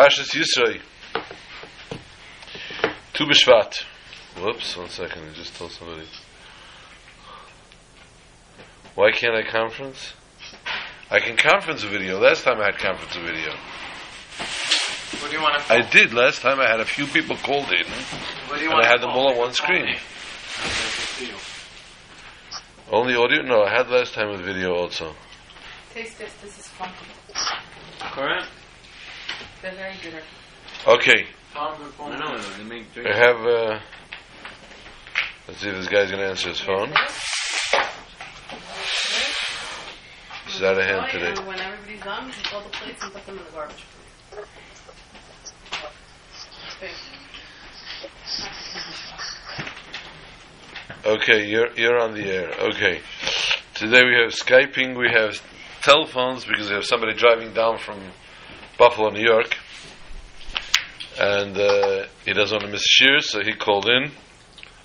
Parshas Yisroi. Tu B'Shvat. Whoops, one second, I just told somebody. Why can't I conference? I can conference a video. Last time I had conference a video. What do you want to? I did. Last time I had a few people called in, What do you and want I had them all on one screen. Only audio? No, I had last time with video also. Taste this. This is fun. Correct. They're very bitter. Okay, I know. They make. I have, uh, let's see if this guy's gonna answer his phone. He's out of hand today. When everybody's done, take all the plates and put them in the garbage. Okay. Okay, you're you're on the air. Okay. Today we have Skyping, we have telephones because we have somebody driving down from Buffalo, New York. And uh, he doesn't want to miss shears, so he called in.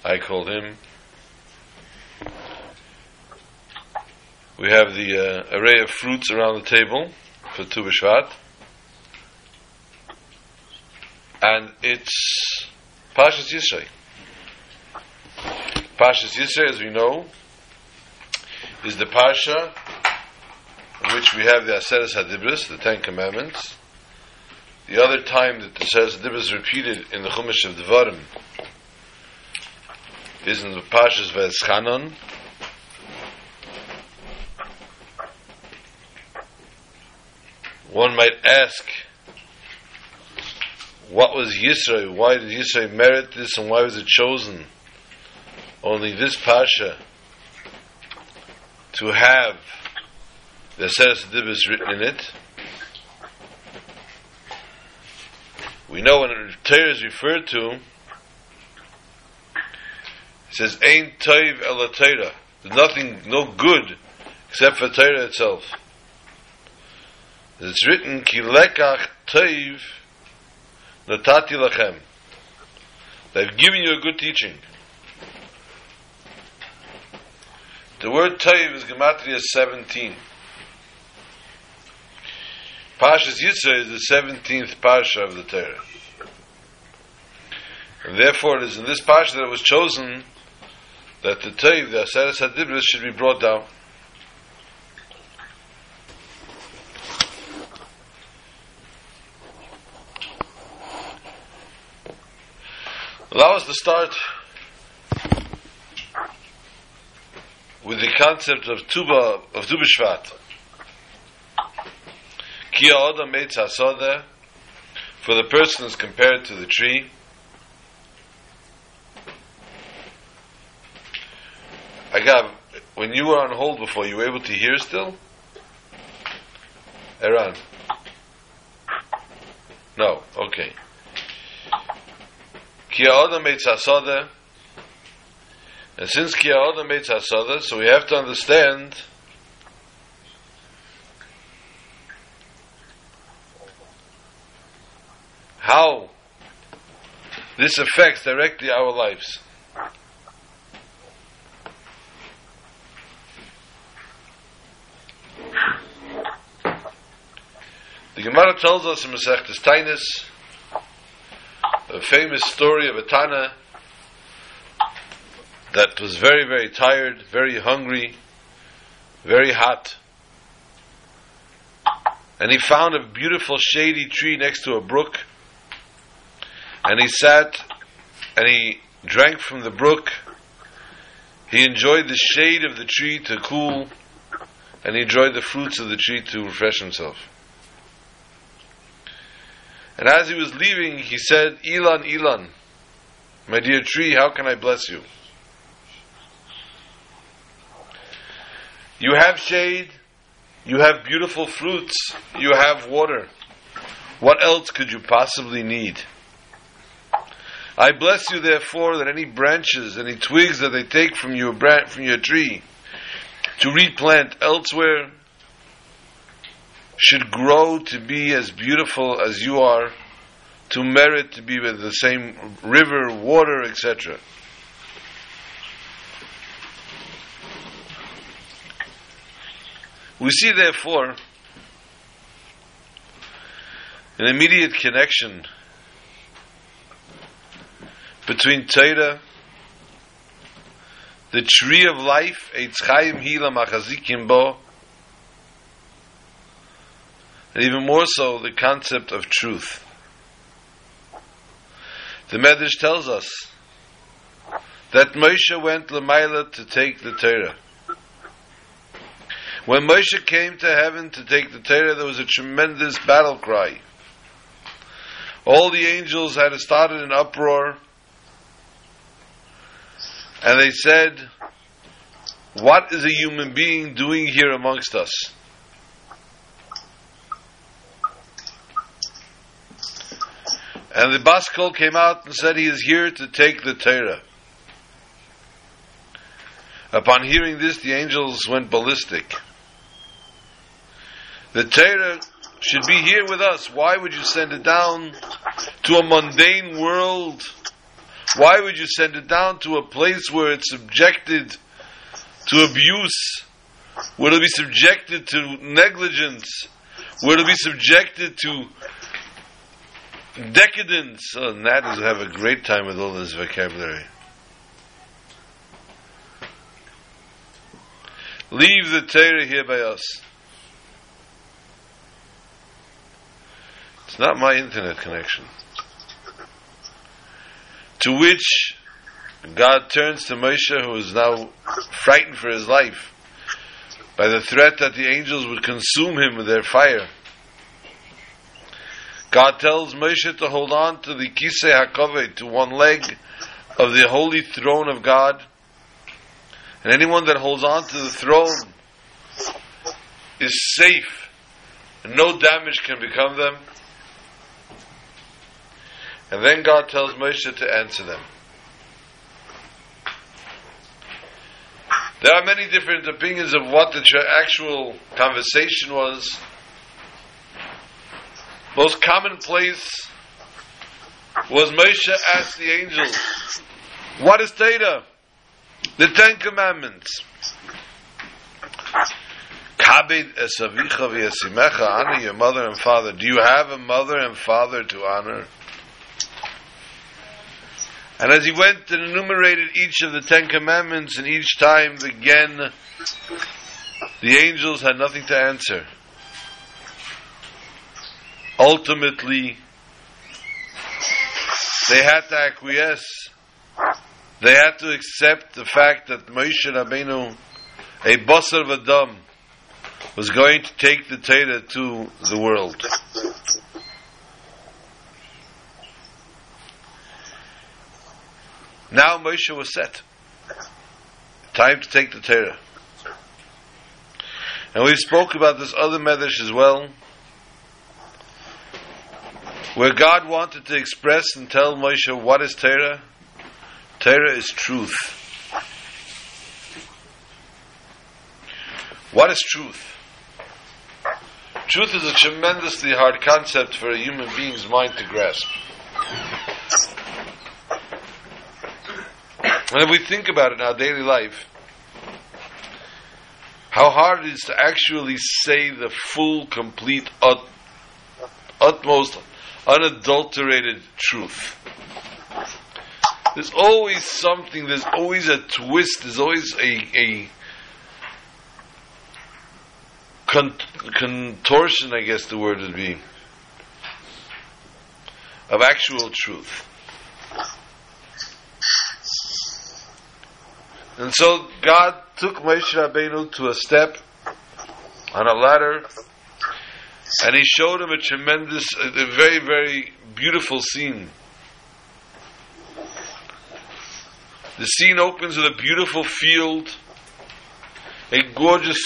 I called him. We have the uh, array of fruits around the table for Tu B'Shvat. And it's Pashas Yisro. Pashas Yisro, as we know, is the Pasha in which we have the Aseres Hadibris, the Ten Commandments. The other time that the Aseres Hadibris is repeated in the Chumash of Devarim is in the Pashas V'eschanon. One might ask, what was Yisrael? Why did Yisrael merit this and why was it chosen? only this Pasha to have the Seres Dibis written in it. We know when Torah is referred to, it says, Ein Toiv Ela Torah. There's nothing, no good, except for Torah itself. It's written, Ki lekach Toiv Natati Lachem. They've given you a good teaching. The word Toiv is Gematria 17. Pashas Yitzhak is the 17th Pasha of the Torah. And therefore it is in this Pasha that it was chosen that the Toiv, the Aseres HaDibris, should be brought down. Allow us to start with the concept of Tuba of Tu B'Shvat. Ki ha'odam eitz hasodeh, for the person is compared to the tree. Agav, when you were on hold before, you were able to hear still? Eran? No, okay. Ki ha'odam eitz hasodeh, and since Ki Ha'odam Eitz HaSodah, so we have to understand how this affects directly our lives. The Gemara tells us in Masechtas Tainus a famous story of a Tana that was very, very tired, very hungry, very hot. And he found a beautiful shady tree next to a brook. And he sat and he drank from the brook. He enjoyed the shade of the tree to cool, and he enjoyed the fruits of the tree to refresh himself. And as he was leaving, he said, Ilan, Ilan, my dear tree, how can I bless you? You have shade, you have beautiful fruits, you have water. What else could you possibly need? I bless you, therefore, that any branches, any twigs that they take from your bran- from your tree to replant elsewhere should grow to be as beautiful as you are, to merit to be with the same river, water, etc. We see, therefore, an immediate connection between Torah, the tree of life, Eitz Chaim Hila Machazikim Bo, and even more so, the concept of truth. The Medrash tells us that Moshe went Lamaila to take the Torah. When Moshe came to heaven to take the Torah, there was a tremendous battle cry. All the angels had started an uproar, and they said, What is a human being doing here amongst us? And the Baskol came out and said he is here to take the Torah. Upon hearing this, the angels went ballistic. The Torah should be here with us. Why would you send it down to a mundane world? Why would you send it down to a place where it's subjected to abuse? Where it'll be subjected to negligence? Where it'll be subjected to decadence. Oh, Nat is have a great time with all this vocabulary. Leave the Torah here by us. It's not my internet connection. To which God turns to Moshe, who is now frightened for his life by the threat that the angels would consume him with their fire. God tells Moshe to hold on to the Kisei HaKoved, to one leg of the holy throne of God. And anyone that holds on to the throne is safe. No damage can become them. And then God tells Moshe to answer them. There are many different opinions of what the actual conversation was. Most commonplace was Moshe asked the angels, What is Torah? The Ten Commandments. Esavicha honor your mother and father. Do you have a mother and father to honor? And as he went and enumerated each of the Ten Commandments, and each time again, the angels had nothing to answer. Ultimately, they had to acquiesce. They had to accept the fact that Moshe Rabbeinu, a basar v'adam, was going to take the Torah to the world. Now Moshe was set. Time to take the Torah. And we spoke about this other medrash as well, where God wanted to express and tell Moshe what is Torah. Torah is truth. What is truth? Truth is a tremendously hard concept for a human being's mind to grasp. If we think about it in our daily life, how hard it is to actually say the full, complete, ut- utmost, unadulterated truth. There's always something, there's always a twist, there's always a, a con- contortion, I guess the word would be, of actual truth. And so God took Moshe Rabbeinu to a step on a ladder, and He showed him a tremendous, a, a very, very beautiful scene. The scene opens with a beautiful field, a gorgeous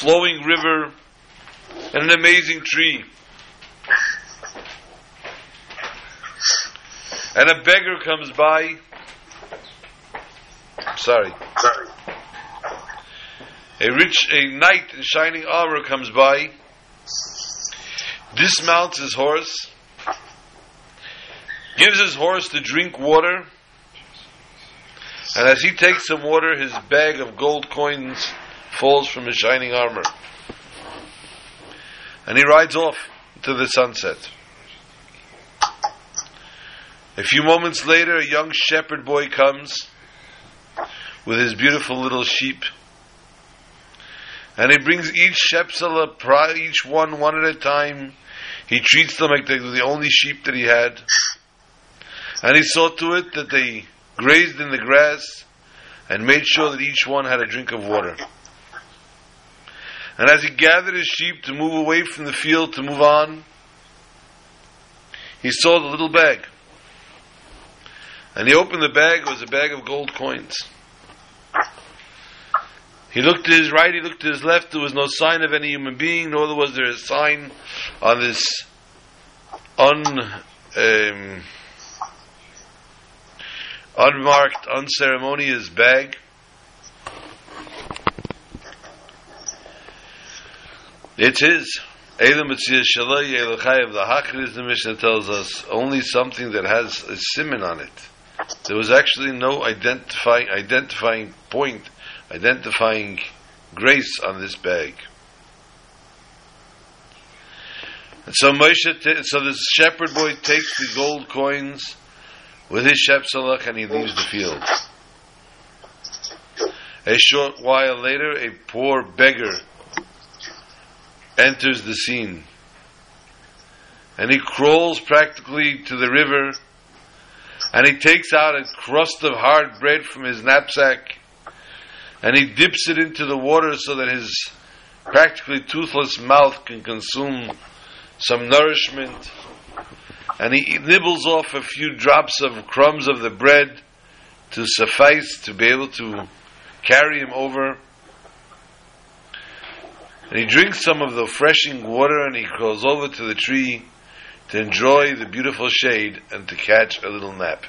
flowing river, and an amazing tree. And a beggar comes by. Sorry. Sorry. A rich, a knight in shining armor comes by, dismounts his horse, gives his horse to drink water, and as he takes some water, his bag of gold coins falls from his shining armor. And he rides off to the sunset. A few moments later, a young shepherd boy comes with his beautiful little sheep. And he brings each shepsel, each one one at a time. He treats them like they were the only sheep that he had. And he saw to it that they grazed in the grass and made sure that each one had a drink of water. And as he gathered his sheep to move away from the field to move on, he saw the little bag. And he opened the bag, it was a bag of gold coins. He looked to his right, he looked to his left, there was no sign of any human being, nor was there a sign on this un, um, unmarked, unceremonious bag. It's his. Elam Shalai Elachayev, the Hakris, the Mishnah tells us, only something that has a simon on it. There was actually no identifying, identifying point, identifying grace on this bag. And so Moshe, t- so this shepherd boy takes the gold coins with his shepsalach and he leaves the field. A short while later, a poor beggar enters the scene. And he crawls practically to the river and he takes out a crust of hard bread from his knapsack and he dips it into the water so that his practically toothless mouth can consume some nourishment and he nibbles off a few drops of crumbs of the bread to suffice to be able to carry him over and he drinks some of the refreshing water and he goes over to the tree to enjoy the beautiful shade and to catch a little nap.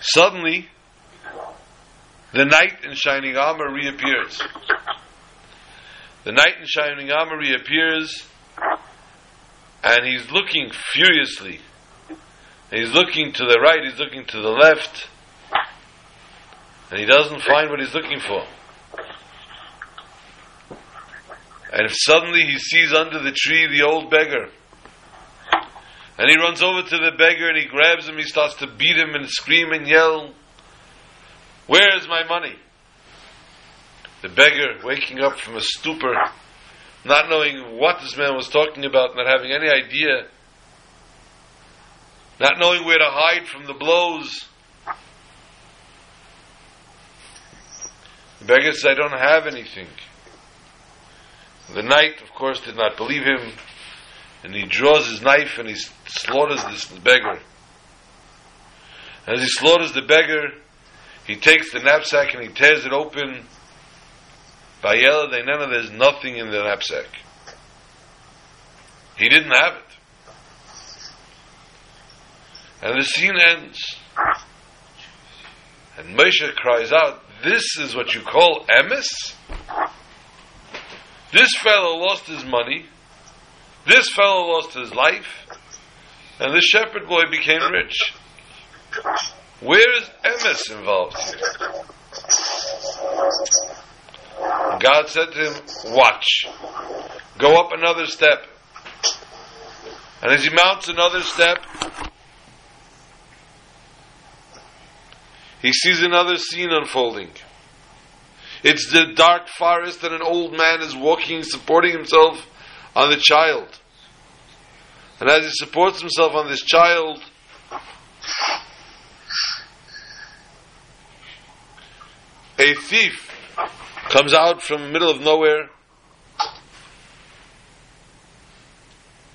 Suddenly, the knight in shining armor reappears. The knight in shining armor reappears and he's looking furiously. He's looking to the right, he's looking to the left, and he doesn't find what he's looking for. And suddenly he sees under the tree the old beggar. And he runs over to the beggar and he grabs him, he starts to beat him and scream and yell, Where is my money? The beggar, waking up from a stupor, not knowing what this man was talking about, not having any idea, not knowing where to hide from the blows. The beggar says, I don't have anything. The knight, of course, did not believe him, and he draws his knife and he slaughters this beggar. As he slaughters the beggar, he takes the knapsack and he tears it open. By Bayela Dainana, there's nothing in the knapsack. He didn't have it. And the scene ends. And Moshe cries out, This is what you call emes? This fellow lost his money. This fellow lost his life. And this shepherd boy became rich. Where is emes involved here? God said to him, Watch. Go up another step. And as he mounts another step, he sees another scene unfolding. It's the dark forest, and an old man is walking, supporting himself on the child. And as he supports himself on this child, a thief comes out from middle of nowhere.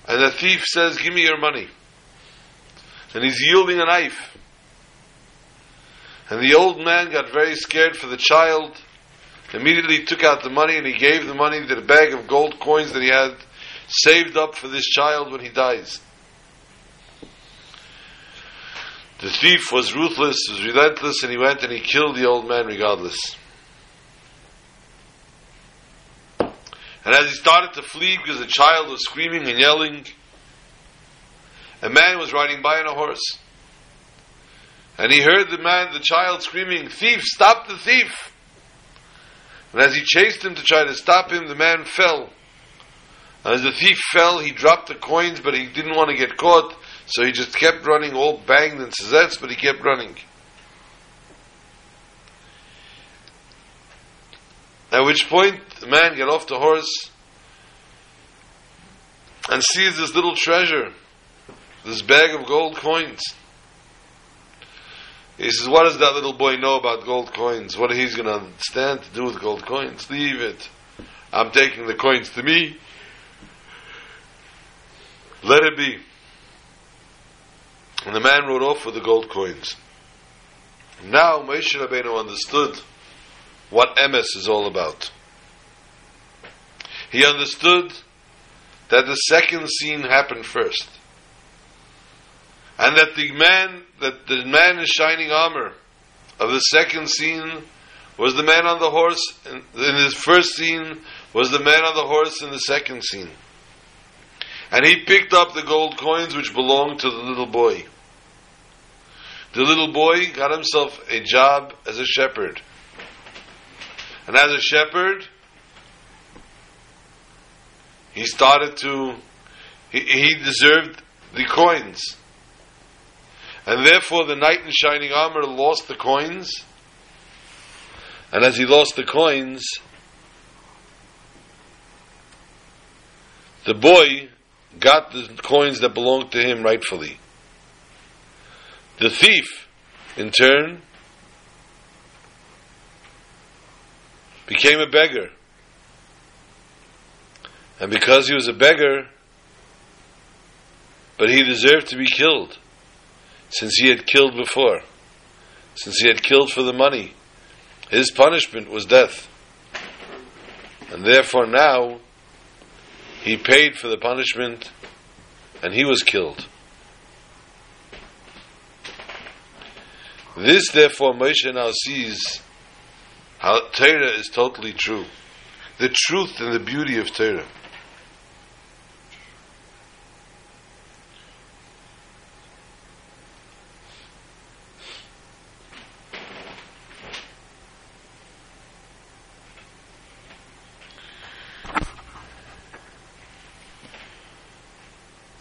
And the thief says, Give me your money. And he's yielding a knife. And the old man got very scared for the child immediately took out the money and he gave the money to the bag of gold coins that he had saved up for this child when he dies. The thief was ruthless, was relentless, and he went and he killed the old man regardless. And as he started to flee because the child was screaming and yelling, a man was riding by on a horse. And he heard the man, the child screaming, Thief, stop the thief! And as he chased him to try to stop him, the man fell. And as the thief fell, he dropped the coins, but he didn't want to get caught, So he just kept running, all banged and tzitz, but he kept running. At which point, the man got off the horse and sees this little treasure, this bag of gold coins. He says, What does that little boy know about gold coins? What he's going to understand to do with gold coins? Leave it. I'm taking the coins to me. Let it be. And the man rode off with the gold coins. Now Moshe Rabbeinu understood what emes is all about. He understood that the second scene happened first. And that the man, that the man in shining armor of the second scene was the man on the horse, in, in his first scene was the man on the horse in the second scene. And he picked up the gold coins which belonged to the little boy. The little boy got himself a job as a shepherd. And as a shepherd, he started to, he, he deserved the coins. And therefore the knight in shining armor lost the coins. And as he lost the coins, the boy got the coins that belonged to him rightfully. The thief, in turn, became a beggar. And because he was a beggar, but he deserved to be killed, since he had killed before, since he had killed for the money, his punishment was death. And therefore now, he paid for the punishment, and he was killed. This, therefore, Moshe now sees how Torah is totally true. The truth and the beauty of Torah.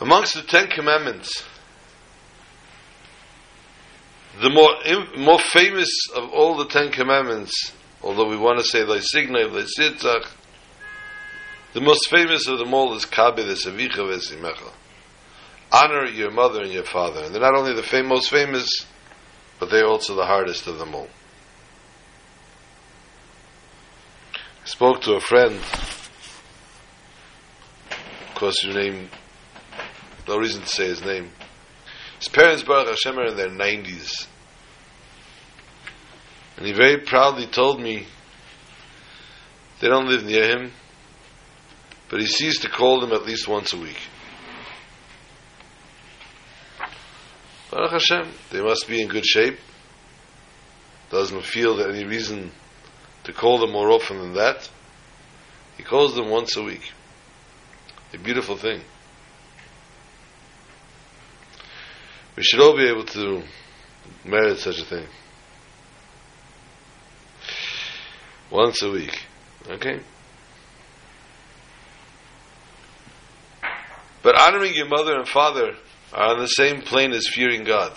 Amongst the Ten Commandments, the more more famous of all the Ten Commandments, although we want to say Leisignai, Leisitzach, the most famous of them all is Kabe Avicha Vesimecha. Honor your mother and your father. And they're not only the fam- most famous, but they're also the hardest of them all. I spoke to a friend, of course, your name no reason to say his name. His parents, Baruch Hashem, are in their 90s. And he very proudly told me they don't live near him, but he sees to call them at least once a week. Baruch Hashem, they must be in good shape. Doesn't feel that any reason to call them more often than that. He calls them once a week. A beautiful thing. We should all be able to merit such a thing. Once a week. Okay? But honoring your mother and father are on the same plane as fearing God.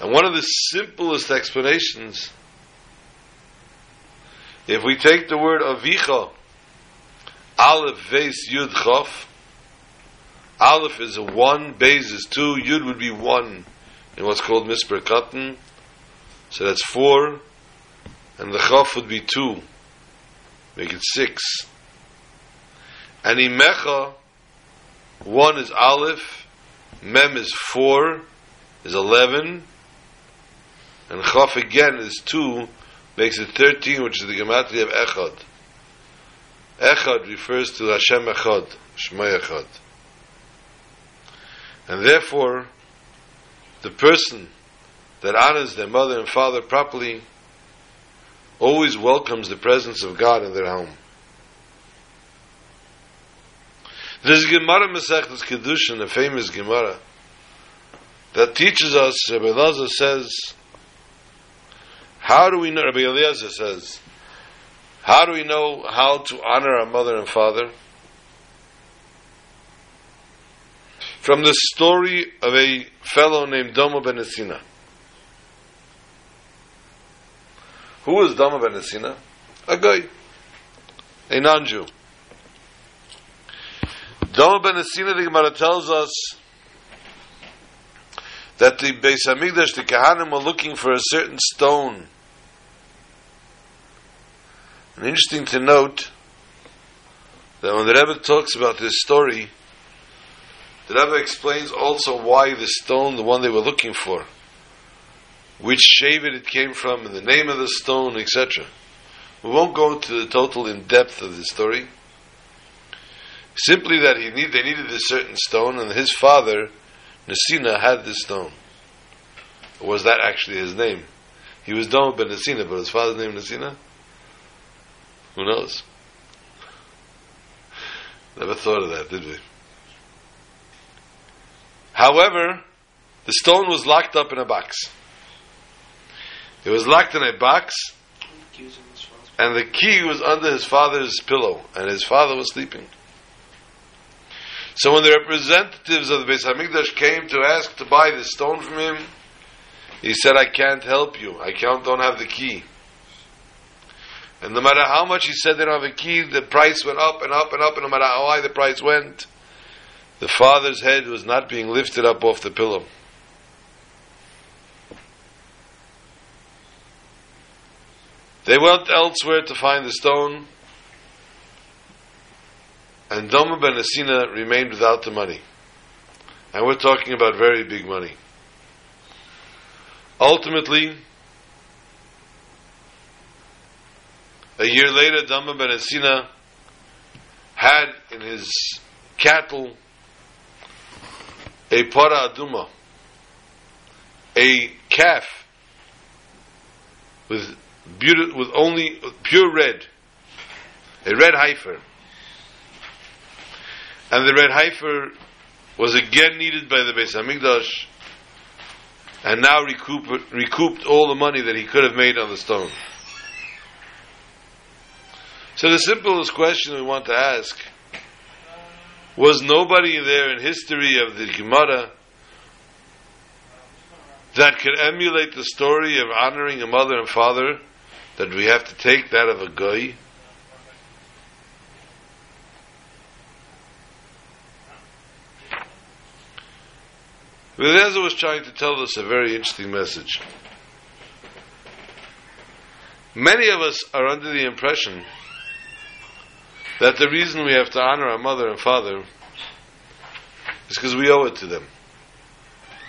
And one of the simplest explanations, if we take the word avicha, aleph, ves, yud, chof, Aleph is one, Beis is two, Yud would be one in what's called Misper Katan. So that's four. And the Chaf would be two. Make it six. And Imecha, one is Aleph, Mem is four, is eleven. And Chaf again is two, makes it thirteen, which is the Gematria of Echad. Echad refers to Hashem Echad, Shema Echad. And therefore, the person that honors their mother and father properly always welcomes the presence of God in their home. There's Gemara Masechtas Kedushin, a famous Gemara, that teaches us, Rabbi Elazar says, how do we know, Rabbi Eliezer says, how do we know how to honor our mother and father? From the story of a fellow named Domo ben Esina. Who was Domo ben Esina? A guy, a non-Jew. Domo ben Esina, the Gemara tells us that the Beis Hamikdash, the Kahanim, were looking for a certain stone. And interesting to note that when the Rebbe talks about this story, the Rebbe explains also why the stone, the one they were looking for, which Shevet it came from, and the name of the stone, etc. We won't go into the total in depth of the story. Simply that he need, they needed a certain stone, and his father, Nesina, had this stone. Or was that actually his name? He was Dom ben Nesina, but his father's name Nesina? Who knows? Never thought of that, did we? However, the stone was locked up in a box. It was locked in a box, and the key was under his father's pillow, and his father was sleeping. So when the representatives of the Beis Hamikdash came to ask to buy the stone from him, he said, "I can't help you. I can't, don't have the key." And no matter how much he said they don't have a key, the price went up and up and up, and no matter how high the price went, the father's head was not being lifted up off the pillow. They went elsewhere to find the stone, and Doma ben Asina remained without the money. And we're talking about very big money. Ultimately, a year later, Dama ben Asina had in his cattle a para aduma, a calf with beautiful, with only pure red, a red heifer, and the red heifer was again needed by the Beis Hamikdash, and now recouped, recouped all the money that he could have made on the stone. So the simplest question we want to ask was nobody there in history of the Gemara that could emulate the story of honoring a mother and father that we have to take that of a guy? Eliezer was trying to tell us a very interesting message. Many of us are under the impression that the reason we have to honor our mother and father is because we owe it to them.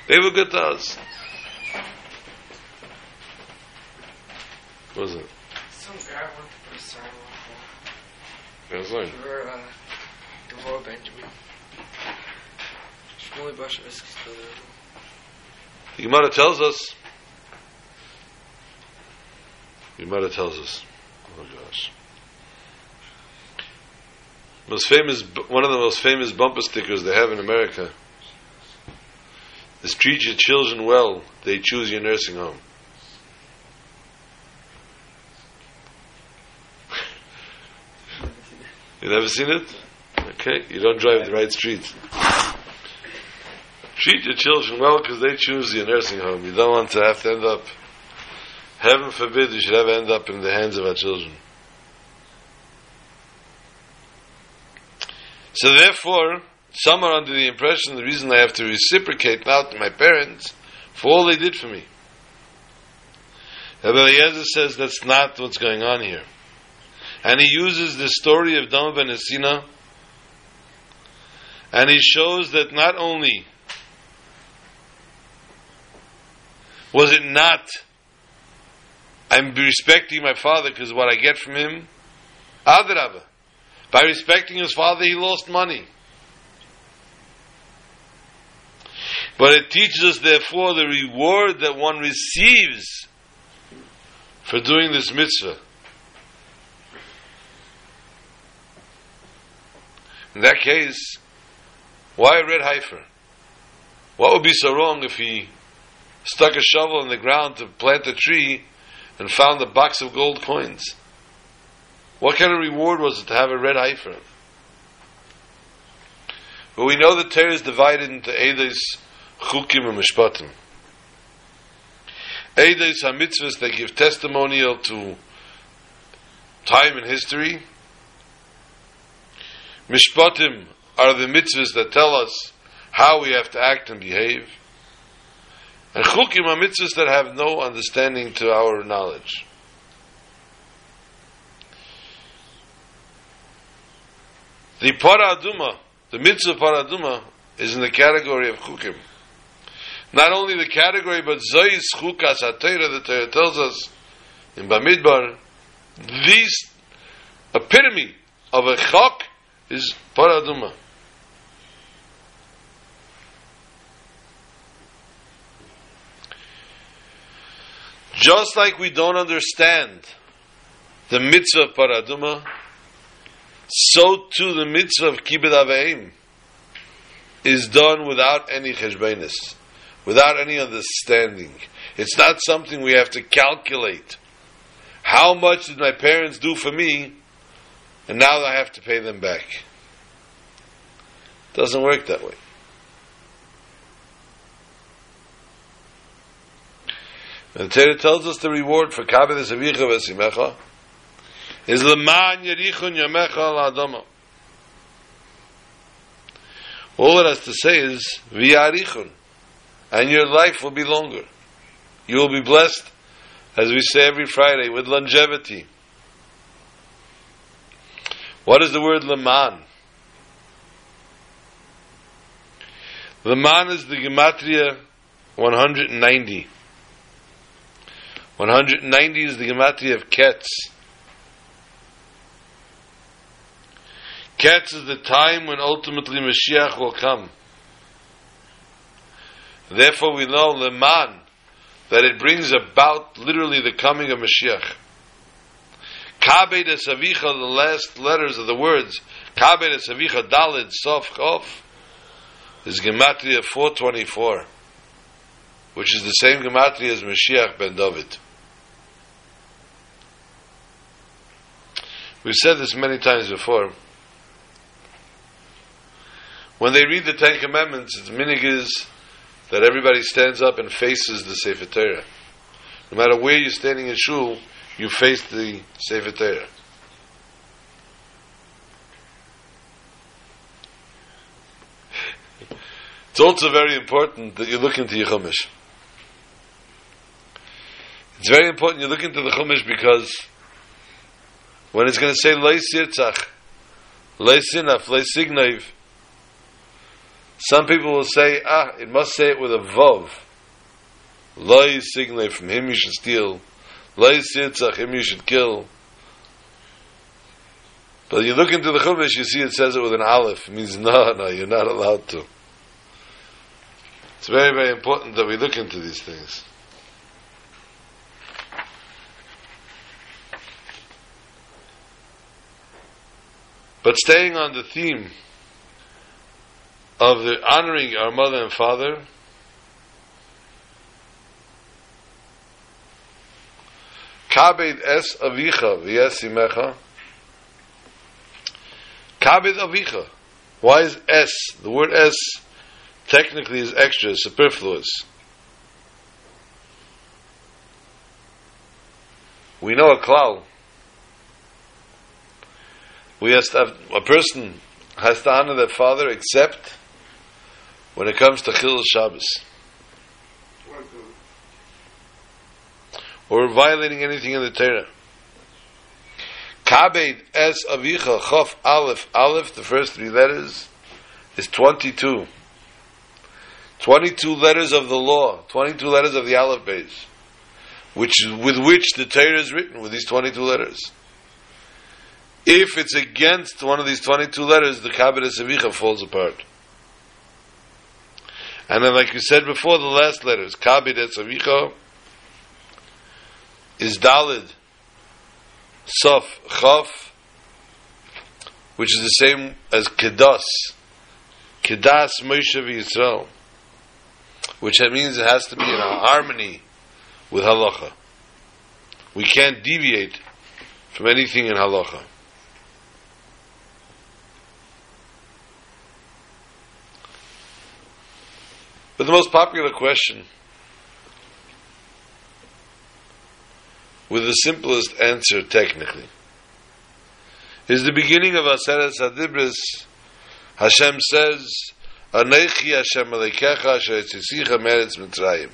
They were good to us. What was it? Some guy went to put a sign on That's fine. for uh, Devorah Benjamin. Shmuley still there. The Gemara tells us. The Gemara tells us. Oh gosh. Most famous, one of the most famous bumper stickers they have in America is "Treat your children well; they choose your nursing home." you never seen it? Okay, you don't drive the right streets. Treat your children well because they choose your nursing home. You don't want to have to end up. Heaven forbid you should ever end up in the hands of our children. So therefore, some are under the impression the reason I have to reciprocate now to my parents for all they did for me. Rabbi says that's not what's going on here. And he uses the story of Dama ben Esina, and he shows that not only was it not I'm respecting my father because what I get from him, Adrabah. By respecting his father, he lost money. But it teaches us, therefore, the reward that one receives for doing this mitzvah. In that case, why red heifer? What would be so wrong if he stuck a shovel in the ground to plant a tree and found a box of gold coins? What kind of reward was it to have a red eye for heifer? But we know the Torah is divided into Eidos, Chukim, and Mishpatim. Eidos are mitzvahs that give testimonial to time and history. Mishpatim are the mitzvahs that tell us how we have to act and behave. And chukim are mitzvahs that have no understanding to our knowledge. The paraduma, the mitzvah paraduma, is in the category of chukim. Not only the category, but zois chukas atayra, the Torah tells us in Bamidbar, this epitome of a chok is paraduma. Just like we don't understand the mitzvah paraduma, so too the mitzvah of kibbut aveim is done without any cheshbenis, without any understanding. It's not something we have to calculate. How much did my parents do for me, and now I have to pay them back? Doesn't work that way. And the Torah tells us the reward for Kabbalah Savicha Vesimecha is Leman Yerichun Yamecha Al All it has to say is V'yarichun, and your life will be longer. You will be blessed, as we say every Friday, with longevity. What is the word Leman? Leman is the Gematria 190. 190 is the Gematria of Ketz. Is the time when ultimately Mashiach will come. Therefore we know Leman, that it brings about literally the coming of Mashiach. Kabe de Savicha, the last letters of the words, Kabe de Savicha Dalid Sof Chof, is Gematria 424, which is the same Gematria as Mashiach ben David. We've said this many times before. When they read the Ten Commandments, the minhag is that everybody stands up and faces the Sefer Torah. No matter where you're standing in shul, you face the Sefer Torah. It's also very important that you look into your Chumash. It's very important you look into the Chumash because when it's going to say Lei Sirtzach, Lei Sinaf, Lei Signaiv, some people will say, ah, it must say it with a Vav. Lei Signaiv, from him you should steal. Lei Sirtzach, him you should kill. But you look into the Chumash, you see it says it with an Aleph. It means, no, no, you're not allowed to. It's very, very important that we look into these things. But staying on the theme of the honoring our mother and father, Kabed es avicha v'yesimecha. Kabed avicha. Why is es? The word es technically is extra, superfluous. We know a klal. We have have, a person has to honor their father except when it comes to Chil Shabbos. Or violating anything in the Torah. Kabed es avicha chof aleph aleph, the first three letters, is 22. 22 letters of the law, 22 letters of the aleph beis, which, with which the Torah is written, with these 22 letters. If it's against one of these 22 letters, the Kabbalah Savicha falls apart. And then, like you said before, the last letters, Kabbalah Savicha, is Dalid, Sof, Chof, which is the same as Kedas, Kedas Moshe Yisrael, which means it has to be in harmony with Halacha. We can't deviate from anything in Halacha. But the most popular question, with the simplest answer technically, is the beginning of Aseret Adibris. Hashem says, Anechi Hashem Alekecha Meretz Mitzrayim.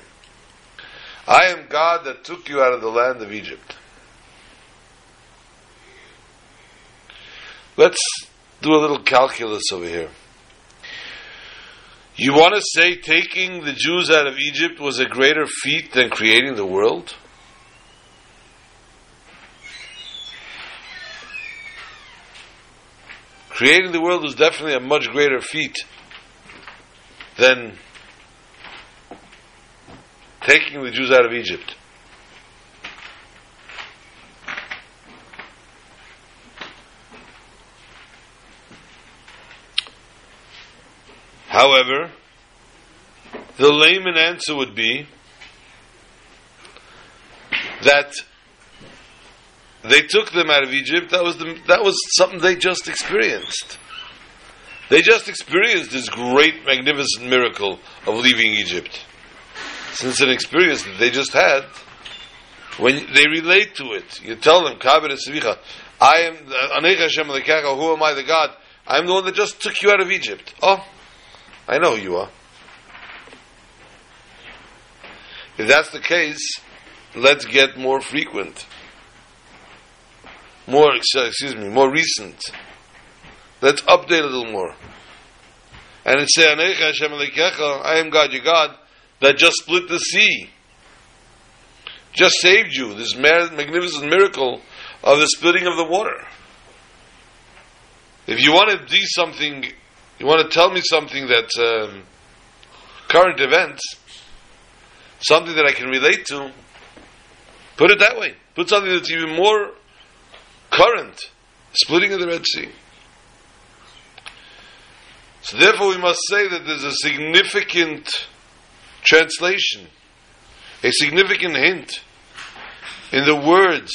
I am God that took you out of the land of Egypt. Let's do a little calculus over here. You want to say taking the Jews out of Egypt was a greater feat than creating the world? Creating the world was definitely a much greater feat than taking the Jews out of Egypt. However, the layman answer would be that they took them out of Egypt. That was the, that was something they just experienced. They just experienced this great, magnificent miracle of leaving Egypt. Since an experience that they just had, when they relate to it, you tell them, I am, uh, who am I, the God? I'm the one that just took you out of Egypt. Oh, I know you are. If that's the case, let's get more frequent. More, excuse me, more recent. Let's update a little more. And it say, I am God, your God, that just split the sea. Just saved you. This magnificent miracle of the splitting of the water. If you want to do something you want to tell me something that's um, current events, something that I can relate to, put it that way. Put something that's even more current, splitting of the Red Sea. So therefore we must say that there's a significant translation, a significant hint in the words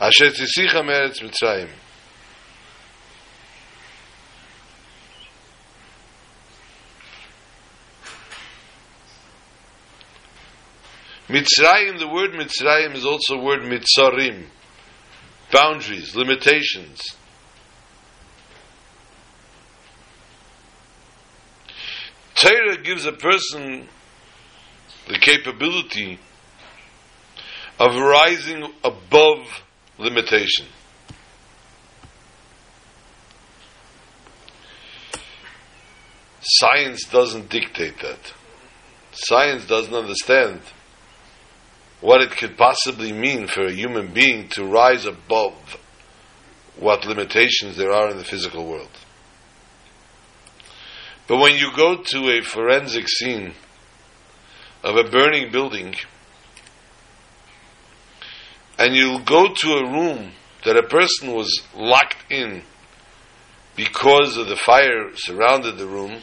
Asher Tisicha Meretz Mitzrayim. Mitzrayim, the word Mitzrayim is also word Mitzarim, boundaries, limitations. Torah gives a person the capability of rising above limitation. Science doesn't dictate that. Science doesn't understand what it could possibly mean for a human being to rise above what limitations there are in the physical world. But when you go to a forensic scene of a burning building, and you go to a room that a person was locked in because of the fire surrounded the room,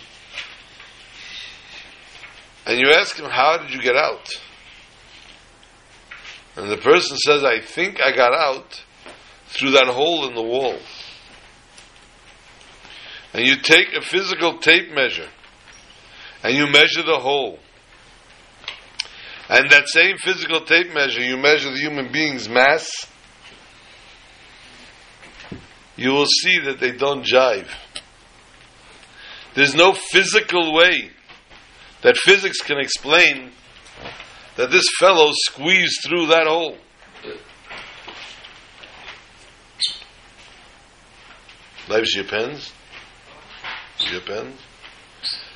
and you ask him, How did you get out? And the person says, I think I got out through that hole in the wall. And you take a physical tape measure and you measure the hole. And that same physical tape measure, you measure the human being's mass, you will see that they don't jive. There's no physical way that physics can explain that this fellow squeezed through that hole. Life's your pens?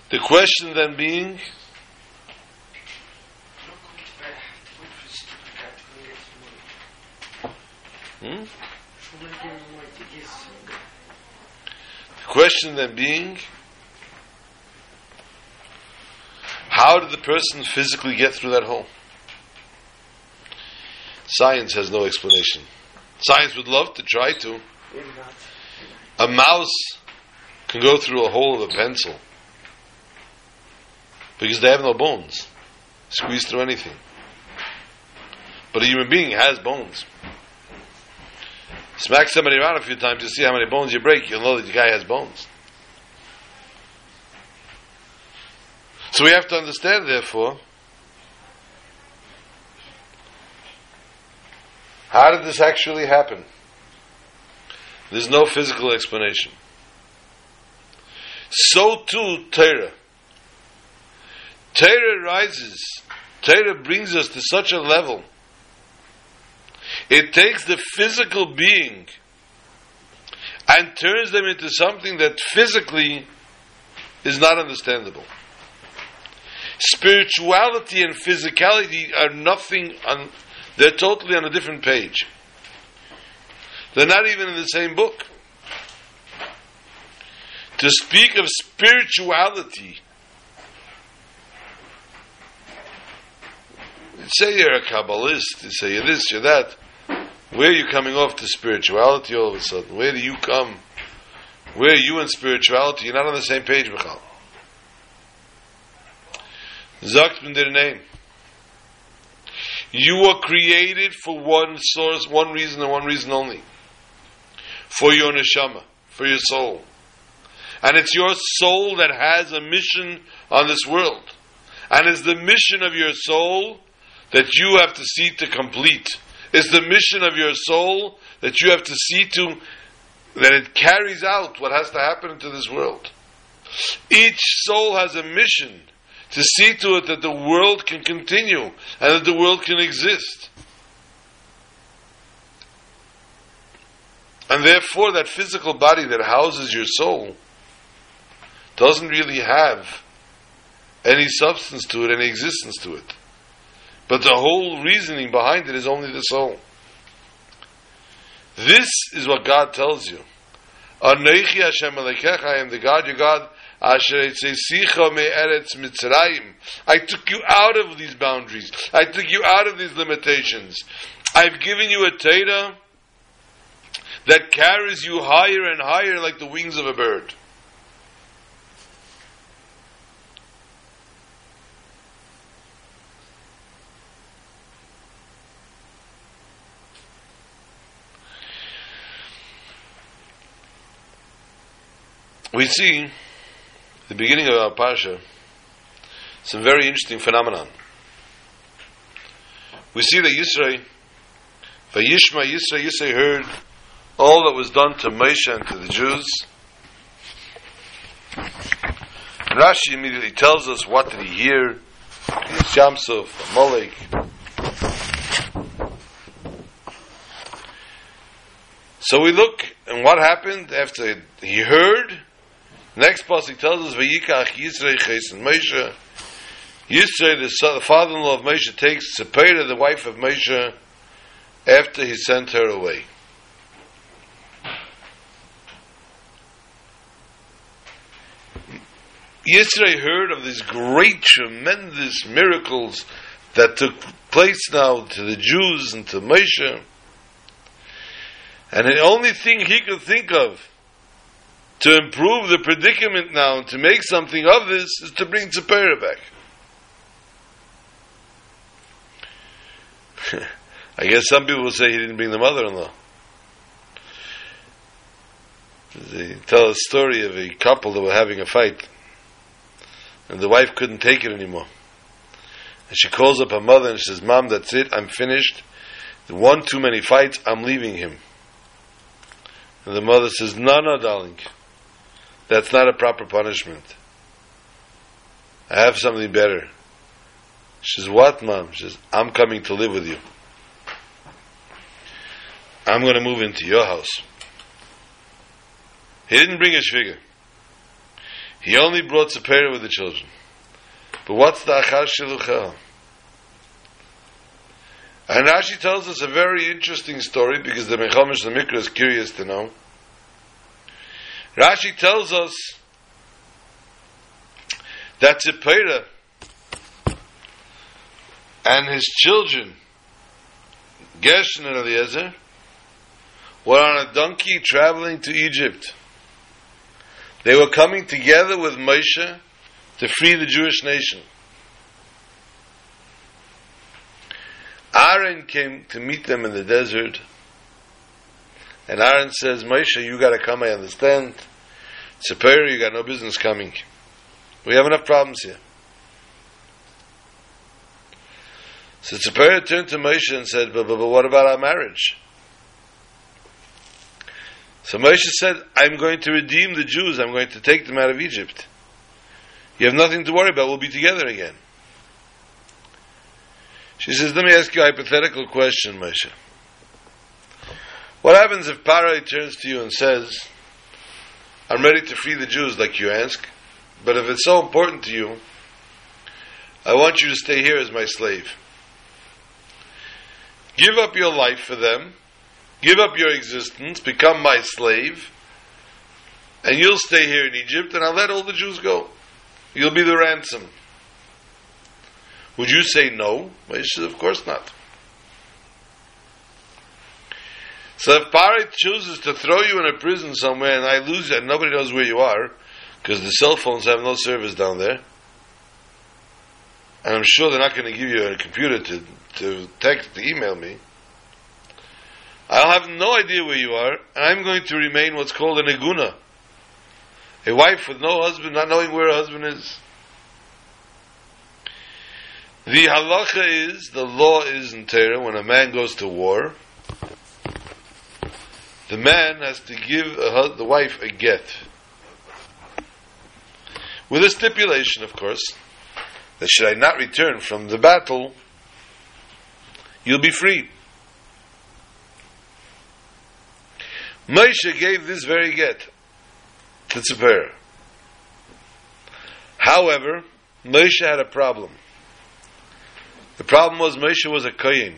The question then being hmm? The question then being How did the person physically get through that hole? Science has no explanation. Science would love to try to. A mouse can go through a hole of a pencil because they have no bones. Squeeze through anything. But a human being has bones. Smack somebody around a few times to see how many bones you break, you'll know that the guy has bones. So we have to understand, therefore, how did this actually happen? There's no physical explanation. So too, Torah. Torah rises. Torah brings us to such a level. It takes the physical being and turns them into something that physically is not understandable. Spirituality and physicality are nothing on, they're totally on a different page. They're not even in the same book. To speak of spirituality, say you're a Kabbalist, you say you're this, you're that. Where are you coming off to spirituality all of a sudden? Where do you come? Where are you in spirituality? You're not on the same page, Michal. Sagt in their name. You were created for one source, one reason, and one reason only. For your neshama, for your soul. And it's your soul that has a mission on this world. And it's the mission of your soul that you have to see to complete. It's the mission of your soul that you have to see to that it carries out what has to happen into this world. Each soul has a mission to see to it that the world can continue and that the world can exist. And therefore, that physical body that houses your soul doesn't really have any substance to it, any existence to it. But the whole reasoning behind it is only the soul. This is what God tells you. Anoichi Hashem I am the God, your God, I took you out of these boundaries. I took you out of these limitations. I've given you a Torah that carries you higher and higher like the wings of a bird. We see the beginning of our Pasha some very interesting phenomenon. We see that Yisro, Vayishma Yisro, Yisro heard all that was done to Moshe and to the Jews. Rashi immediately tells us what did he hear? Shamsuf, Molek. So we look and what happened after he heard. Next passage tells us Vayikach Yisro Chesen Moshe. Yisro, the, father-in-law of Moshe, takes Zipporah, the wife of Moshe, after he sent her away. Yisro heard of these great, tremendous miracles that took place now to the Jews and to Moshe. And the only thing he could think of to improve the predicament now and to make something of this is to bring Tzipora back. I guess some people will say he didn't bring the mother-in-law. They tell a story of a couple that were having a fight, and the wife couldn't take it anymore. And she calls up her mother and she says, Mom, that's it, I'm finished. One too many fights, I'm leaving him. And the mother says, No, no, darling. That's not a proper punishment. I have something better. She says, What, mom? She says, I'm coming to live with you. I'm going to move into your house. He didn't bring his figure. He only brought Tzipora with the children. But what's the Achar Shiluchel? And Rashi tells us a very interesting story because the Mechomish the Mikra is curious to know. Rashi tells us that Zipporah and his children, Gershon and Eliezer, were on a donkey traveling to Egypt. They were coming together with Moshe to free the Jewish nation. Aaron came to meet them in the desert, and Aaron says, Moshe, you got to come, I understand. Tzipora, you got no business coming. We have enough problems here. So Tzipora turned to Moshe and said, but, but, but what about our marriage? So Moshe said, I'm going to redeem the Jews. I'm going to take them out of Egypt. You have nothing to worry about. We'll be together again. She says, let me ask you a hypothetical question, Moshe. What happens if Parai turns to you and says, I'm ready to free the Jews like you ask, but if it's so important to you, I want you to stay here as my slave. Give up your life for them, give up your existence, become my slave, and you'll stay here in Egypt, and I'll let all the Jews go. You'll be the ransom. Would you say no? Moshe said, of course not. So if Parai chooses to throw you in a prison somewhere and I lose you and nobody knows where you are, because the cell phones have no service down there, and I'm sure they're not going to give you a computer to, to text, to email me, I'll have no idea where you are, and I'm going to remain what's called an eguna, a wife with no husband, not knowing where her husband is. The halacha is, the law is in Torah, when a man goes to war, the man has to give the wife a get. With a stipulation, of course, that should I not return from the battle, you'll be free. Moshe gave this very get to Tzipora. However, Moshe had a problem. The problem was Moshe was a Kohen.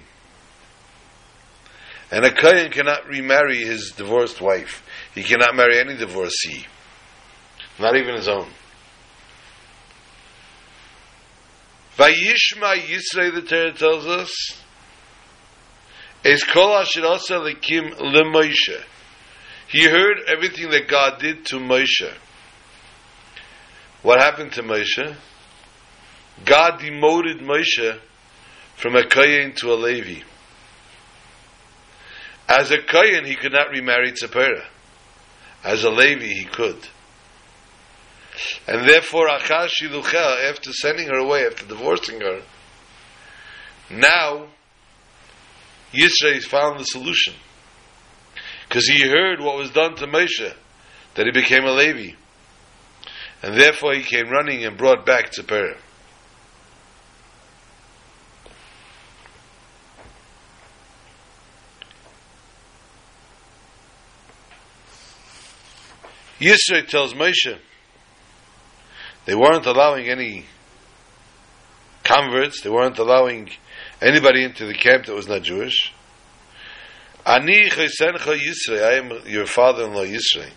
And a Kohen cannot remarry his divorced wife. He cannot marry any divorcee. Not even his own. Vayishma Yisro, the Torah tells us, is kol asher lekim leMoshe. He heard everything that God did to Moshe. What happened to Moshe? God demoted Moshe from a Kohen to a Levi. As a Kohen, he could not remarry Tzipora. As a Levi, he could. And therefore, Achaz Shilucha, after sending her away, after divorcing her, now Yisro found the solution. Because he heard what was done to Moshe, that he became a Levi. And therefore he came running and brought back Tzipora. Yisro tells Moshe they weren't allowing any converts, they weren't allowing anybody into the camp that was not Jewish. Ani chaysencha Yisro, I am your father-in-law Yisro.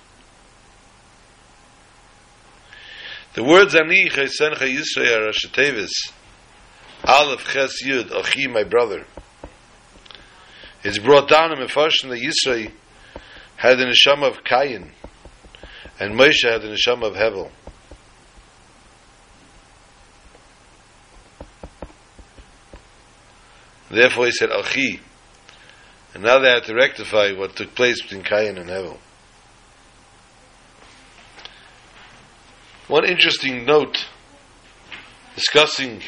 The words Ani chaysencha Yisro are Rashatevis. Aleph Ches Yud, Achi, my brother. It's brought down in Mefarshim that Yisro had the neshama of Cain and Moshe had the neshama of Hevel. Therefore he said Achi. And now they had to rectify what took place between Cain and Hevel. One interesting note discussing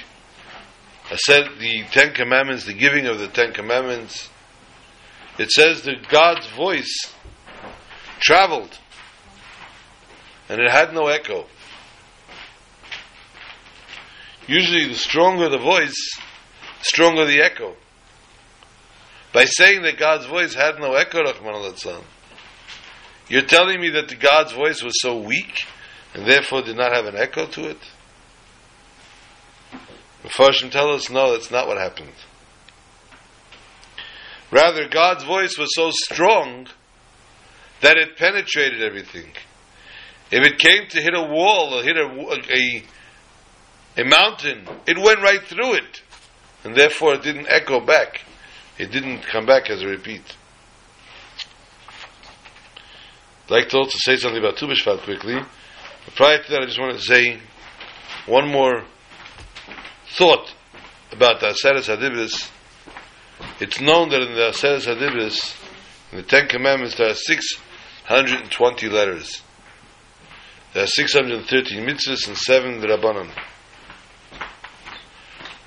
I said the Ten Commandments, the giving of the Ten Commandments, it says that God's voice traveled and it had no echo. Usually, the stronger the voice, the stronger the echo. By saying that God's voice had no echo, Rahman al you're telling me that the God's voice was so weak and therefore did not have an echo to it? The tell us, no, that's not what happened. Rather, God's voice was so strong that it penetrated everything. If it came to hit a wall or hit a, a, a mountain, it went right through it. And therefore it didn't echo back. It didn't come back as a repeat. I'd like to also say something about Tu quickly. But prior to that, I just want to say one more thought about the Aseret Hadibis. It's known that in the Aseret Hadibis, in the Ten Commandments, there are 620 letters. There are 613 mitzvahs and 7 rabbanon.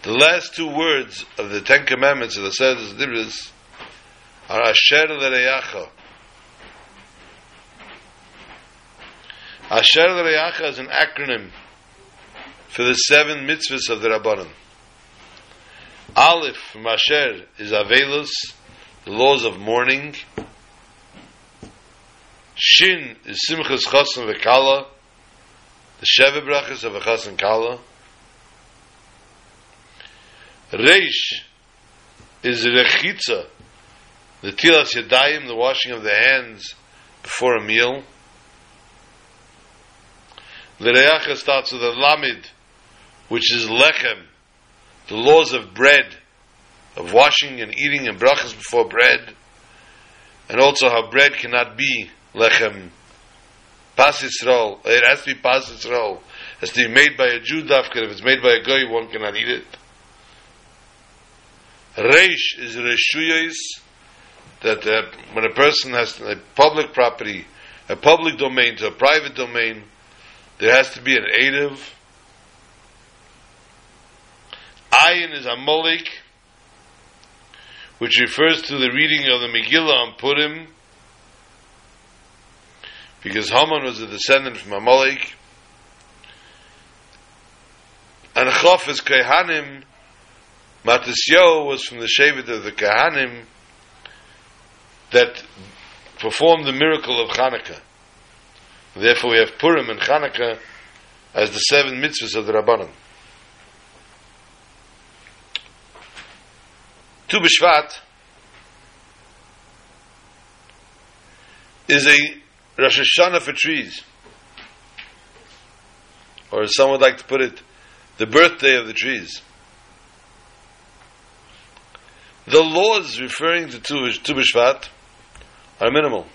The last two words of the Ten Commandments of the Seder Dibris are Asher L'Reyacha. Asher L'Reyacha is an acronym for the seven mitzvahs of the Rabbanim. Aleph from Asher is Avelus, the laws of mourning. Shin is Simchas Chassan V'Kala, the Sheva Brachas of a Chassan Kala. Reish is Rechitza, the Tilas Yadayim, the washing of the hands before a meal. The Reyacha starts with a Lamid, which is Lechem, the laws of bread, of washing and eating and brachas before bread, and also how bread cannot be Lechem. Pas Yisrael, it has to be Pas Yisrael. It has to be made by a Jew dafka. If it's made by a goy, one cannot eat it. Reish is Reshuyos, that uh, when a person has a public property, a public domain to a private domain, there has to be an Eiruv. Ayin is a Amalek, which refers to the reading of the Megillah on Purim, because Haman was a descendant from Amalek. And Chof is Kehanim, Matisyo was from the Shevet of the Kehanim that performed the miracle of Hanukkah. Therefore, we have Purim and Hanukkah as the seven mitzvahs of the Rabbanim. Tu B'Shvat is a Rosh Hashanah for trees, or as some would like to put it, the birthday of the trees. The laws referring to Tu B'Shvat are minimal.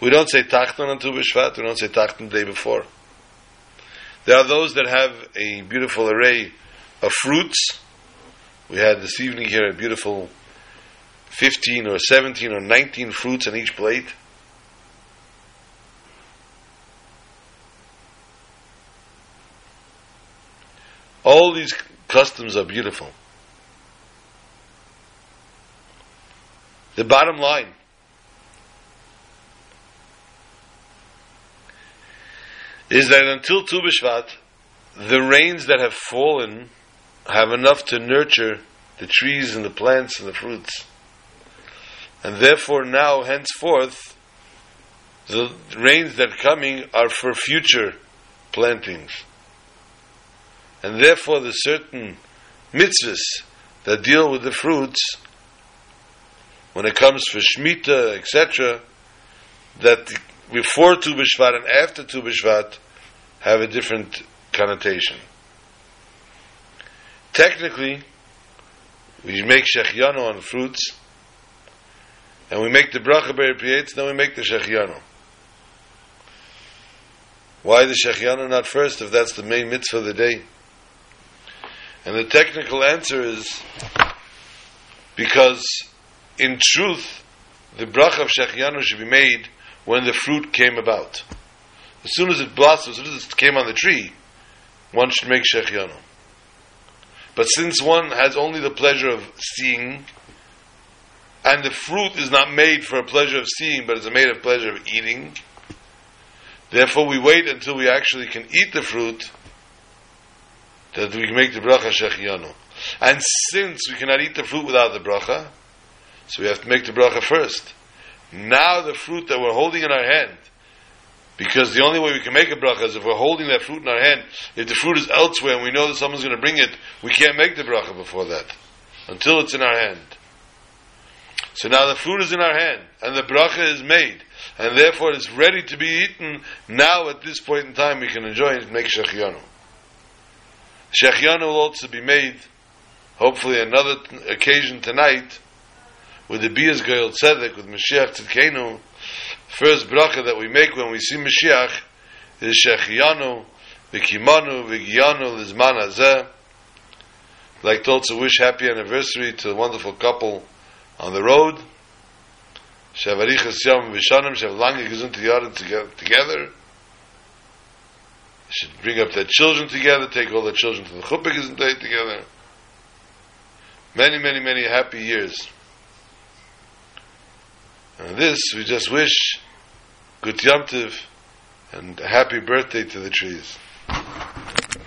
We don't say Tachton on Tu B'Shvat, we don't say Tachton the day before. There are those that have a beautiful array of fruits. We had this evening here a beautiful 15 or 17 or 19 fruits on each plate. All these customs are beautiful. The bottom line is that until Tu B'Shvat, the rains that have fallen have enough to nurture the trees and the plants and the fruits. And therefore now, henceforth, the rains that are coming are for future plantings. And therefore the certain mitzvahs that deal with the fruits, when it comes for Shemitah, etc., that before Tu B'Shvat and after Tu B'Shvat have a different connotation. Technically, we make Shechianu on fruits, and we make the Bracha Ber Priyetz, then we make the Shechianu. Why the Shechianu not first if that's the main mitzvah of the day? And the technical answer is because in truth, the bracha of Shechianu should be made when the fruit came about. As soon as it blossomed, as soon as it came on the tree, one should make Shechianu. But since one has only the pleasure of seeing, and the fruit is not made for a pleasure of seeing, but is made of pleasure of eating, therefore we wait until we actually can eat the fruit that we can make the bracha Shechianu. And since we cannot eat the fruit without the bracha, so we have to make the bracha first. Now the fruit that we're holding in our hand, because the only way we can make a bracha is if we're holding that fruit in our hand. If the fruit is elsewhere and we know that someone's going to bring it, we can't make the bracha before that, until it's in our hand. So now the fruit is in our hand, and the bracha is made, and therefore it's ready to be eaten. Now at this point in time we can enjoy it and make shechianu. Shechianu will also be made, hopefully another t- occasion tonight, with the Bias Goel Tzedek, with Mashiach Tzidkenu, first bracha that we make when we see Mashiach is Shechianu, V'kimanu, V'giyanu, Lizman Hazeh. I'd like to also wish happy anniversary to the wonderful couple on the road. Shavarichas Yom Vishanim, Shav lange toge- together. Should bring up their children together, take all their children to the chuppah gesunde together. many, many, many happy years. And this, we just wish good Yom Tov and happy birthday to the trees.